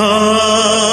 और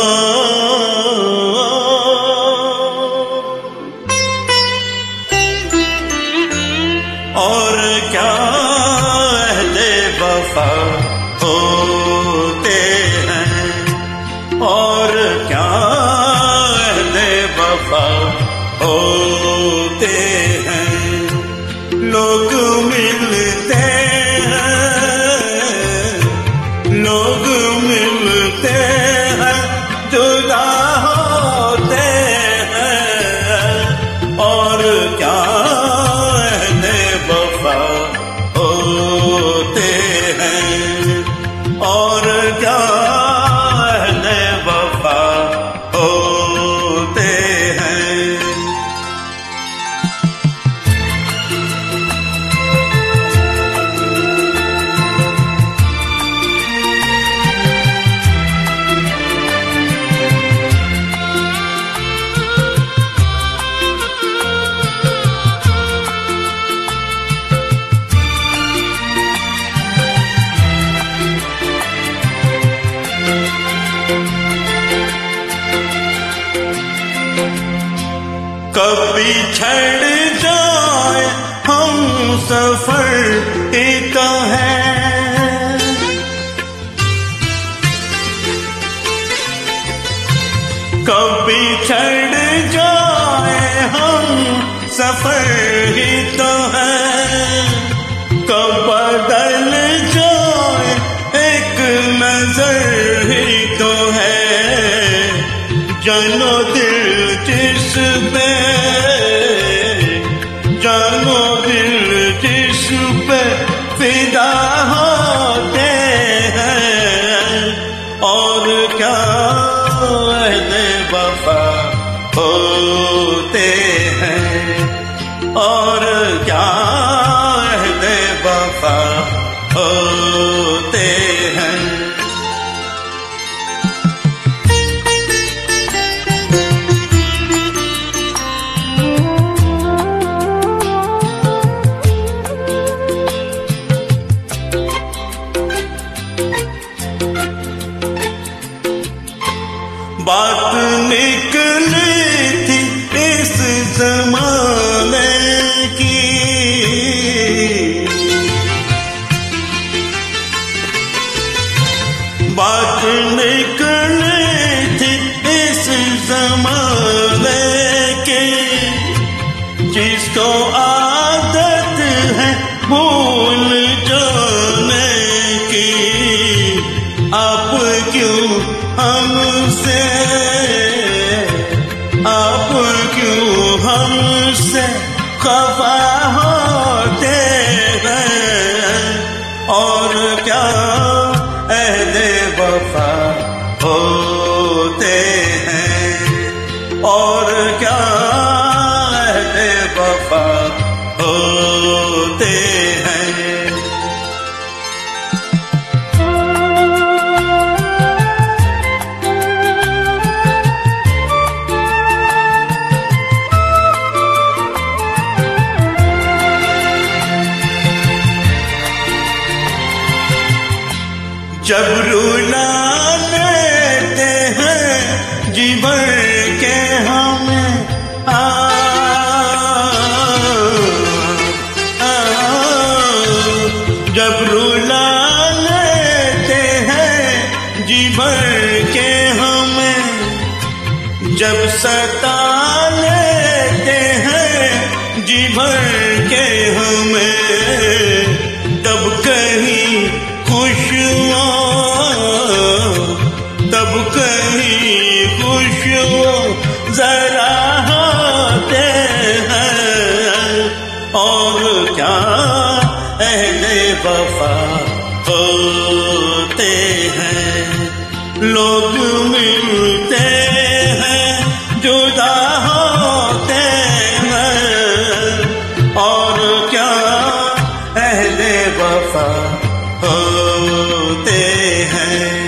कभी छड़ जाए, हम सफ़र एक है। कभी छड़ जाए, हम सफ़र ही तो है। कब बदल जाए, एक नज़र ही तो है। जानो जिस पे? जानो दिल फिदा होते हैं? और क्या वफा होते हैं? और क्या बात निकली थी इस जमाने आप क्यों हमसे? आप क्यों हमसे खफा होते हैं? और क्या अहले वफा होते हैं? और जब रुला हैं जीवन के हमें आ, आ, जब रुला लेते हैं जीवन के हमें जब सता लेते हैं जीवन के हमें तब कहीं खुश हो सराहते हैं। और क्या अहले वफा होते हैं? लोग मिलते हैं, जुदा होते हैं। और क्या अहले वफा होते हैं?